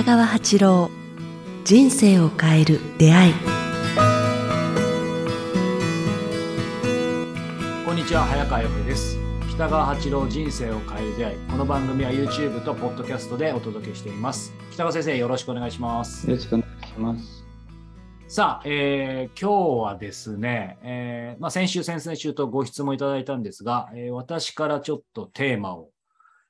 北川八郎人生を変える出会い。こんにちは早川洋平です。北川八郎人生を変える出会い。この番組は YouTube と Podcast でお届けしています。北川先生よろしくお願いします。よろしくお願いします。さあ、えー今日はですね、えーまあ、先週、先々週とご質問いただいたんですが、えー私からちょっとテーマを、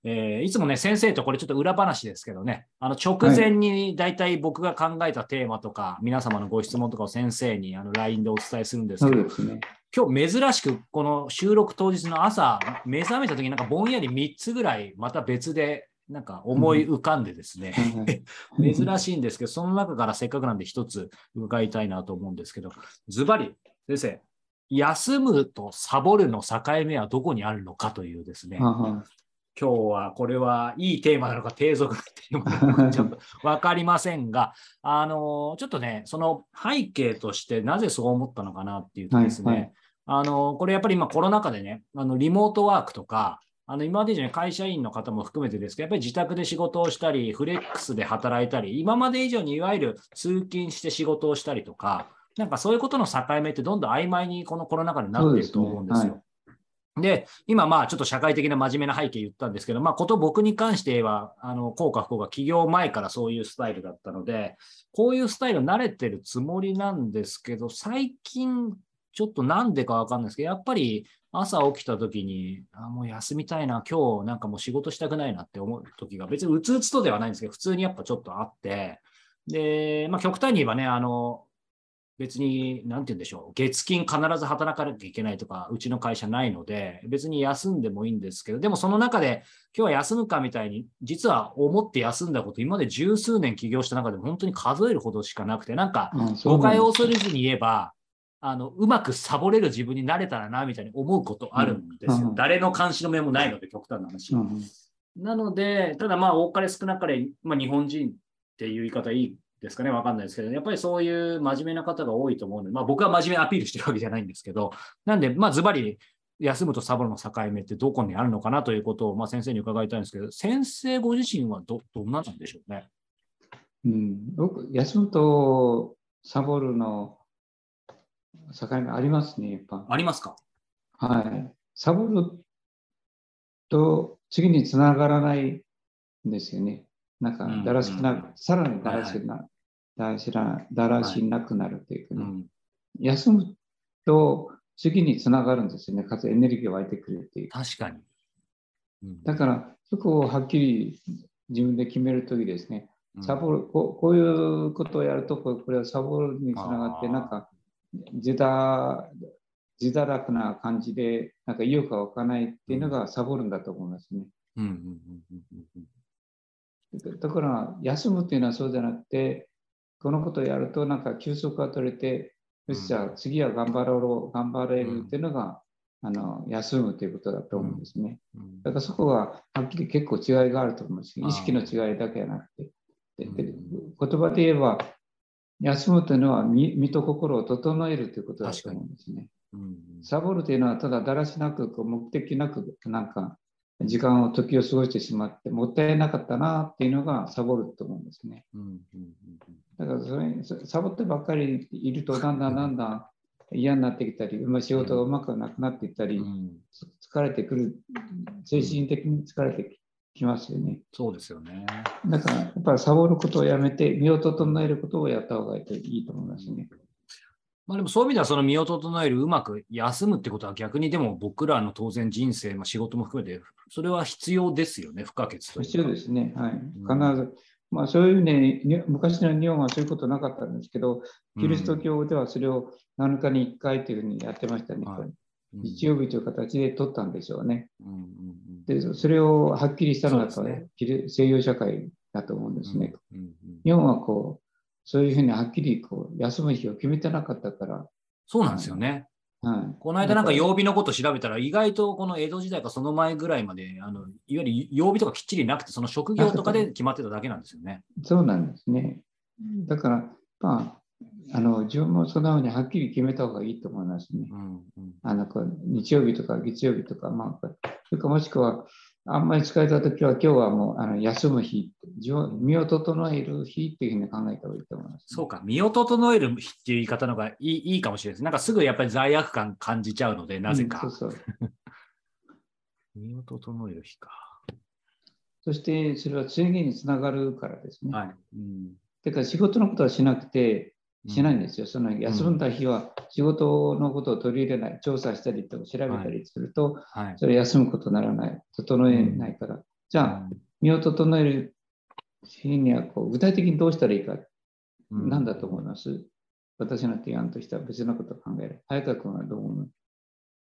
えーいつもね、先生とこれちょっと裏話ですけどね、あの直前に大体僕が考えたテーマとか、皆様のご質問とかを先生にあの LINE でお伝えするんですけど、ね。今日珍しくこの収録当日の朝、目覚めた時になんかぼんやり3つぐらいまた別でなんか思い浮かんでですね、はい。珍しいんですけど、その中からせっかくなんで一つ伺いたいなと思うんですけど、ズバリ、先生、休むとサボるの境目はどこにあるのかというですね、はは今日はこれはいいテーマなのか低俗なテーマなのかちょっと分かりませんが、あのちょっとね、その背景としてなぜそう思ったのかなっていうとですね、はいはいあのこれやっぱり今コロナ禍でね、あのリモートワークとか、あの今まで以上に会社員の方も含めてですけど、やっぱり自宅で仕事をしたり、フレックスで働いたり、今まで以上にいわゆる通勤して仕事をしたりとか、なんかそういうことの境目ってどんどん曖昧にこのコロナ禍になっていると思うんですよ。で、今、まあ、ちょっと社会的な真面目な背景言ったんですけど、まあ、こと僕に関しては、あの、効果不幸が起業前からそういうスタイルだったので、こういうスタイル慣れてるつもりなんですけど、最近、ちょっとなんでかわかんないですけど、やっぱり朝起きた時に、あもう休みたいな、今日なんかもう仕事したくないなって思う時が、別にうつうつとではないんですけど、普通にやっぱちょっとあって、で、まあ、極端に言えばね、あの、別に、なんて言うんでしょう、月金必ず働かなきゃいけないとか、うちの会社ないので、別に休んでもいいんですけど、でもその中で、今日は休むかみたいに、実は思って休んだこと、今まで十数年起業した中でも本当に数えるほどしかなくて、なんか、誤解を恐れずに言えば、あのうまくサボれる自分になれたらなみたいに思うことあるんですよ。うん。誰の監視の目もないので、極端な話。うん。なので、ただまあ、多かれ少なかれ、まあ、日本人っていう言い方いいですかね、わかんないですけど、やっぱりそういう真面目な方が多いと思うので、まあ、僕は真面目にアピールしてるわけじゃないんですけど、なんで、まあ、ズバリ、休むとサボるの境目ってどこにあるのかなということを、まあ、先生に伺いたいんですけど、先生ご自身はどどんななんでしょうね？うん、僕、休むとサボるの境目ありますね、やっぱ。ありますか？はい。サボると次につながらないんですよね。なんかうん、だらしくなる、さらにだらしくなる、だらしなだらしなくなるというかね、うん。休むと次につながるんですよね。かつエネルギーが湧いてくるっていう。確かに。うんだから、そこをはっきり自分で決めるときですね、うんサボるこう、こういうことをやると、これこれはサボるにつながって、なんか自堕、自堕落な感じで、なんか意欲が湧かないっていうのがサボるんだと思いますね。うんうんうんうんうんうんだから、休むっていうのはそうじゃなくて、このことをやると、なんか休息が取れて、よし、じゃあ次は頑張ろう、頑張れるっていうのが、あの休むということだと思うんですね。うん。だからそこははっきり結構違いがあると思うんですあー。意識の違いだけじゃなくて。で言葉で言えば、休むというのは身身と心を整えるということだと思うんですね。うん。サボるというのはただだらしなくこう目的なくなんか時間を時を過ごしてしまってもったいなかったなっていうのがサボると思うんですね。だからそれそサボってばっかりいるとだんだんだんだん嫌になってきたり、まあ仕事がうまくなくなっていったり、うんうん疲れてくる、精神的に疲れてきますよね。そうですよね。だから、やっぱりサボることをやめて、身を整えることをやった方がいいと思いますね。まあでもそういう意味ではその身を整える、うまく休むってことは逆にでも僕らの当然人生、まあ、仕事も含めて、それは必要ですよね、不可欠というか。必要ですね。はい。うん必ず。まあ、そういうね、に昔の日本はそういうことなかったんですけど、うんキリスト教ではそれを7日に1回というふうにやってましたね。はいうん日曜日という形で取ったんでしょうね。うんうんうんで、それをはっきりしたのがね西洋社会だと思うんですね。うんうん日本はこう、そういうふうにはっきりこう休む日を決めてなかったから、そうなんですよね。はい、この間なんか曜日のこと調べたら、意外とこの江戸時代かその前ぐらいまで、あのいわゆる曜日とかきっちりなくて、その職業とかで決まってただけなんですよね。そうなんですね。だから、まあ、あの自分もそんなふうにはっきり決めた方がいいと思いますね。うんうんあのこう日曜日とか月曜日とか、まあ、それかもしくは、あんまり疲れたときは、今日はもうあの休む日、身を整える日っていうふうに考えた方がいいと思います、そうか、身を整える日っていう言い方の方がいいいいかもしれないです。なんかすぐやっぱり罪悪感感じちゃうので、なぜか。うんそうそう 身を整える日か。そしてそれは次につながるからですね。はい。うん、てか仕事のことはしなくて、しないんでですよ。その休んだ日は仕事のことを取り入れない、調査したりとか調べたりすると、す。はい。それ休むことにならない、整えないから。じゃあ、身を整える日にはこう具体的にどうしたらいいか、うん何だと思います？私の提案としては別のことを考える。早川君はどう思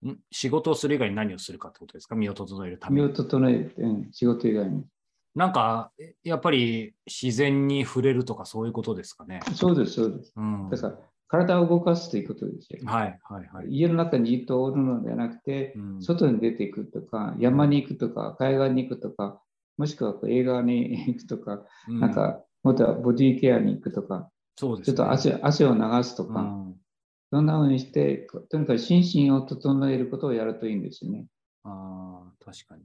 う？ん？仕事をする以外に何をするかってことですか？身を整えるため身をに。整えて、うん仕事以外に。なんか、えやっぱり自然に触れるとかそういうことですかね？そうです、そうです。うん。だから、体を動かすということですよ、ねはい、はい、はい。家の中にじっとおるのではなくて、うん外に出ていくとか、山に行くとか、海岸に行くとか、もしくはこう映画に 行くとか、うなん、か、もっとはボディケアに行くとか、そうですねちょっと汗汗を流すとか、うんそんな風にして、とにかく心身を整えることをやるといいんですよね。ああ、確かに。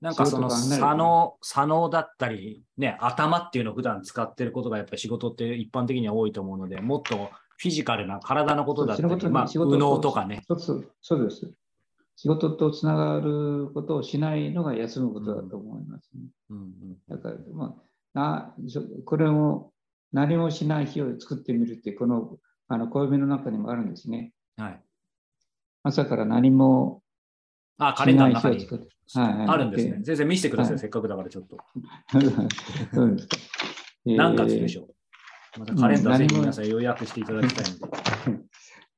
なんかその左脳、左脳だったり、ね、頭っていうのを普段使ってることがやっぱり仕事って一般的には多いと思うので、もっとフィジカルな体のことだったり、まあ、右脳とかね。そうです。仕事とつながることをしないのが休むことだと思います、ねうんうんだから、まあ、なそこれを何もしない日を作ってみるってこのあの暦の中にもあるんですね。はい。朝から何もあ、カレンダーの中に。はいはいあるんですね。全然見せてください、はいせっかくだからちょっと。そうですか。何月でしょょう？またカレンダーぜひ皆さん予約していただきたいので。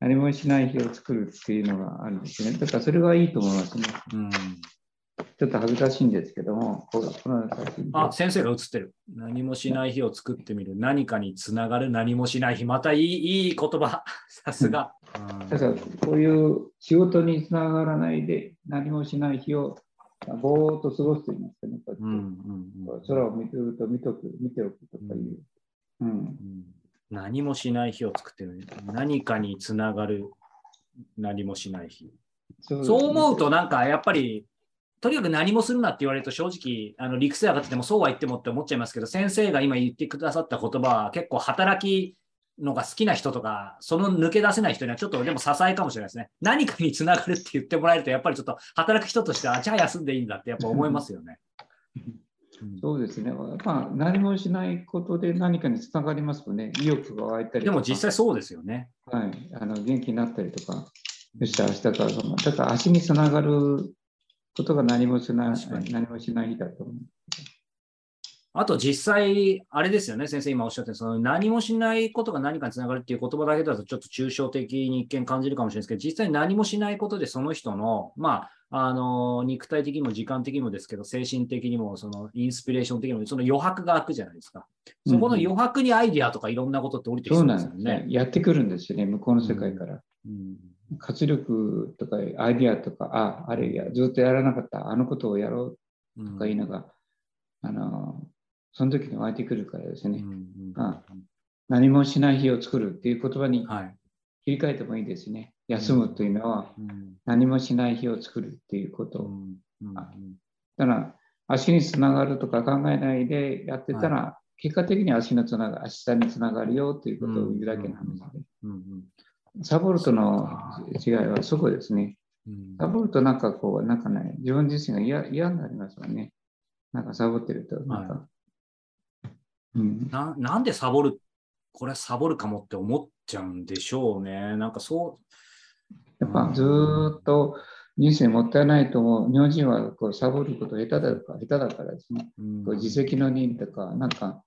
何もしない日を作るっていうのがあるんですね。だからそれはいいと思いますね。うん、ちょっと恥ずかしいんですけども、ここの写真であ、先生が写ってる。何もしない日を作ってみる。何かにつながる何もしない日。またいいいい言葉。さすが。うんだからこういう仕事につながらないで何もしない日をぼーっと過ごすと言いますかね。うんうんうん空を見てると見とく、見ておくとかいう。うん。うん何もしない日を作ってる。何かにつながる何もしない日。そそう思うと、と、なんかやっぱり、とにかく何もするなって言われると、正直、あの理屈で上がってても、そうは言ってもって思っちゃいますけど、先生が今言ってくださった言葉は、結構働きのが好きな人とか、その抜け出せない人には、ちょっとでも支えかもしれないですね。何かにつながるって言ってもらえると、やっぱりちょっと働く人としては、じゃあ休んでいいんだってやっぱ思いますよね。うんそうですね。まあ、何もしないことで何かにつながりますよね。意欲が湧いたりとか。でも実際そうですよね。はい、あの元気になったりとか、よし、明日から頑張るだから足につながることが何もしない何もしない日だと思う。あと実際、あれですよね、先生今おっしゃってる、その何もしないことが何かにつながるっていう言葉だけだとちょっと抽象的に一見感じるかもしれないですけど、実際何もしないことでその人の、まあ、あの、肉体的にも時間的にもですけど、精神的にも、そのインスピレーション的にも、その余白が空くじゃないですか。そこの余白にアイディアとかいろんなことって降りてきそそううなんですねですよね。。やってくるんですよね、向こうの世界から。うん活力とかアイディアとか、あ、あれや、ずっとやらなかった、あのことをやろううんとかいうのが、あの、その時に湧いてくるからですね、うんうんあ何もしない日を作るっていう言葉にはい。切り替えてもいいですね。休むというのはうん何もしない日を作るっていうこと。だから足につながるとか考えないでやってたら、結果的に足のつなが足下につながるよということを言うだけの話で。うんうんサボるとの違いはそこですね。うんサボるとなんかこう、なんかね、自分自身が嫌嫌になりますよね。なんかサボってると、なんか。うん、ななんでサボる、これサボるかもって思っちゃうんでしょうね。なんかそやっぱずーっと人生もったいないと思う。日本人はこうサボること下手だから下手だからですね。こう自責の念とか、なんか、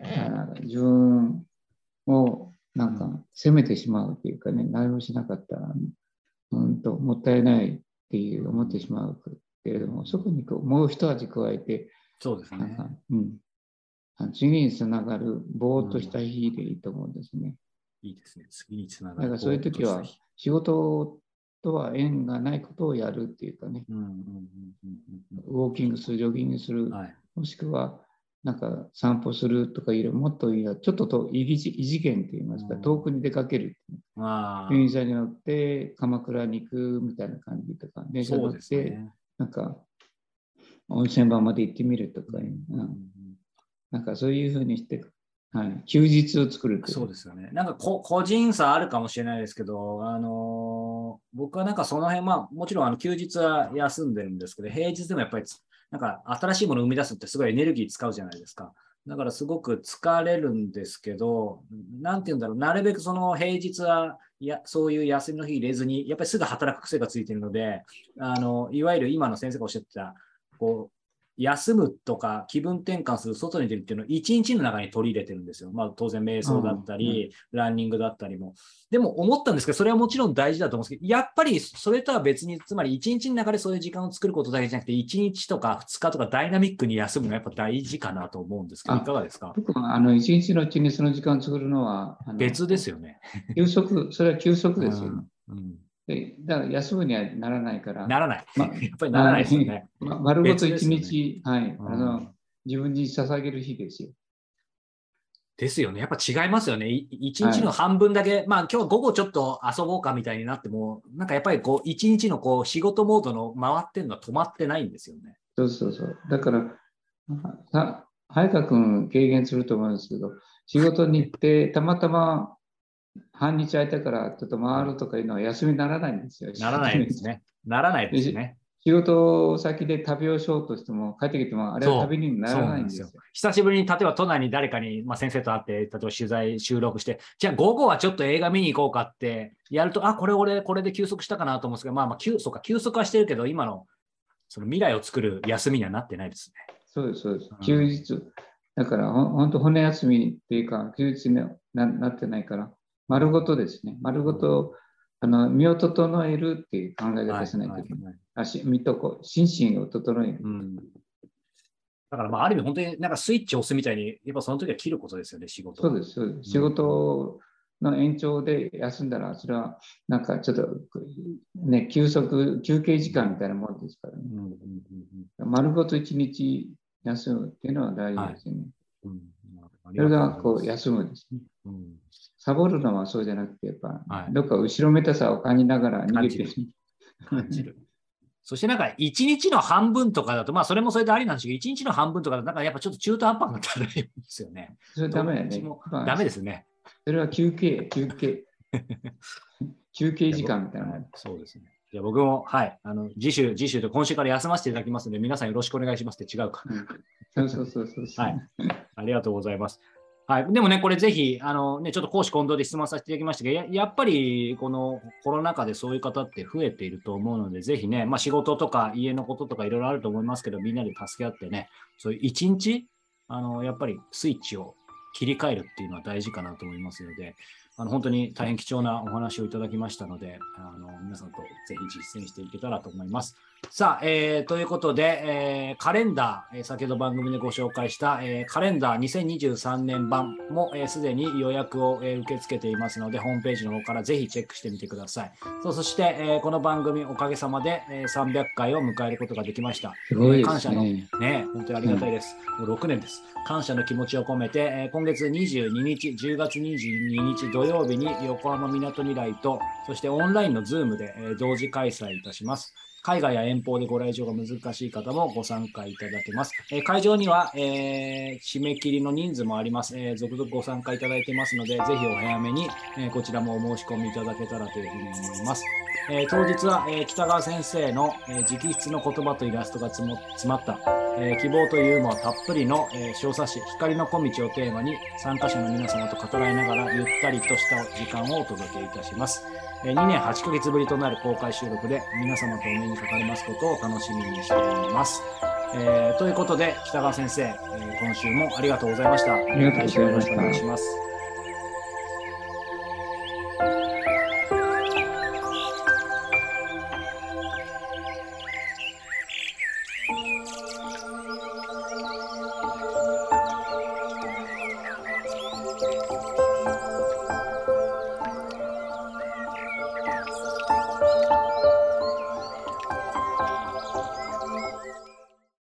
あ自分をなんか責めてしまうというかね、何もしなかったら、うんともったいないっていう思ってしまうけれども、そこにこうもう一味加えて、そうですねなんか。うん、あ次につながるぼーっとした日でいいと思うんですね。いいですね。次につながる。だからそういう時は仕事とは縁がないことをやるっていうかね、ウォーキングする、ジョギングするはい。もしくは、なんか散歩するとかいうもっといいや、ちょっとと異次元といいますか、うん遠くに出かける。まあ、電車に乗って鎌倉に行くみたいな感じとか、電車そう乗って、ね。なんか温泉場まで行ってみるとか、うんうんなんかそういうふうにして、はい、休日を作るそうですよね。なんかこ個人差あるかもしれないですけど、あのー僕はなんかその辺、まあもちろんあの休日は休んでるんですけど、平日でもやっぱりつなんか新しいものを生み出すってすごいエネルギー使うじゃないですか。だからすごく疲れるんですけど、なんて言うんだろう、なるべくその平日はやそういう休みの日入れずに、やっぱりすぐ働く癖がついてるので、あのいわゆる今の先生がおっしゃってた、こう休むとか気分転換する、外に出るっていうのを一日の中に取り入れてるんですよ。まあ当然瞑想だったり、ランニングだったりも。でも思ったんですけど、それはもちろん大事だと思うんですけど、やっぱりそれとは別に、つまり一日の中でそういう時間を作ることだけじゃなくて、一日とか二日とかダイナミックに休むのはやっぱ大事かなと思うんですけど、あいかがですか？僕はあの一日のうちにその時間を作るのは別ですよね。休息、それは休息ですよ、ねうんうんで。だから休むにはならないから、ならない。ま やっぱりならないですよね。ま丸ごと一別ですよね日、はい、うんあの自分に捧げる日ですよ。ですよね。やっぱ違いますよね。い一日の半分だけ、まあ今日は午後ちょっと遊ぼうかみたいになっても、なんかやっぱりこう一日のこう仕事モードの回ってるのは止まってないんですよね。そうそうそう。だから、さ早川君軽減すると思うんですけど、仕事に行って、たまたま半日空いたからちょっと回るとかいうのは休みにならないんですよ。ならないですね。ならないですね。仕事先で旅をしようとしても、帰ってきても、あれは旅にならないんですよ。久しぶりに、例えば都内に誰かに、まあ、先生と会って、例えば取材、収録して、じゃあ午後はちょっと映画見に行こうかってやると、あ、これ俺、これで休息したかなと思うんですけど、まあまあ、休そうか休息はしてるけど、今のその未来を作る休みにはなってないですね。そうです、そうですうん。休日。だから、ほん本当骨休みっていうか、休日にななってないから、丸ごとですね。丸ごと、あの身を整えるっていう考え方しないといけない。はい身とこう心身を整える。うんだから、まあ、ある意味、本当になんかスイッチを押すみたいに、やっぱその時は切ることですよね、仕事。そうです、そうです。仕事の延長で休んだら、それはなんかちょっと、ね、休息、休憩時間みたいなものですからね。うんうんうん丸ごと一日休むっていうのは大事ですよね。うんうんそれがこうや休むですね。うんサボるのはそうじゃなくて、やっぱ、はいどっか後ろめたさを感じながら逃げてる。感じる。そしてなんか一日の半分とかだと、まあそれもそれでありなんですけど、一日の半分とかだと、なんかやっぱちょっと中途半端になったらいいんですよね。それダメだねダメですね。それは休憩、休憩。休憩時間みたいな。そうですね。じゃあ僕も、はい、あの次週、次週と今週から休ませていただきますので、皆さんよろしくお願いしますって違うか。そうそうそうそう。はいありがとうございます。はい、でもね、これぜひ、あのね、ちょっと講師混同で質問させていただきましたけど、ややっぱりこのコロナ禍でそういう方って増えていると思うので、ぜひね、まあ、仕事とか家のこととかいろいろあると思いますけど、みんなで助け合ってね、そういう一日、あのやっぱりスイッチを切り替えるっていうのは大事かなと思いますので、あの本当に大変貴重なお話をいただきましたので、あの皆さんとぜひ実践していけたらと思います。さあ、えーということで、えーカレンダー、えー先ほど番組でご紹介した、えーカレンダー2023年版もすで、すでに予約を、えー受け付けていますので、ホームページの方からぜひチェックしてみてください。そうそして、えーこの番組おかげさまで、えー300回を迎えることができました。すごいです感謝のね。ね、本当にありがたいです。もう6年です。感謝の気持ちを込めて、えー今月22日、10月22日土曜日に横浜みなとみらいと、そしてオンラインの Zoom で、えー同時開催いたします。海外や遠方でご来場が難しい方もご参加いただけます。え会場には、えー締め切りの人数もあります、えー続々ご参加いただいてますので、ぜひお早めに、えーこちらもお申し込みいただけたらというふうに思います。え当日は、え北川先生の、え直筆の言葉とイラストが詰まった、え希望とユーモアたっぷりの、え小冊子「光の小道」をテーマに参加者の皆様と語らいながらゆったりとした時間をお届けいたします。えー2年8ヶ月ぶりとなる公開収録で皆様とお目にかかれますことを楽しみにしております。えーということで北川先生、えー今週もありがとうございました。りがとうございましたよろしくお願いします。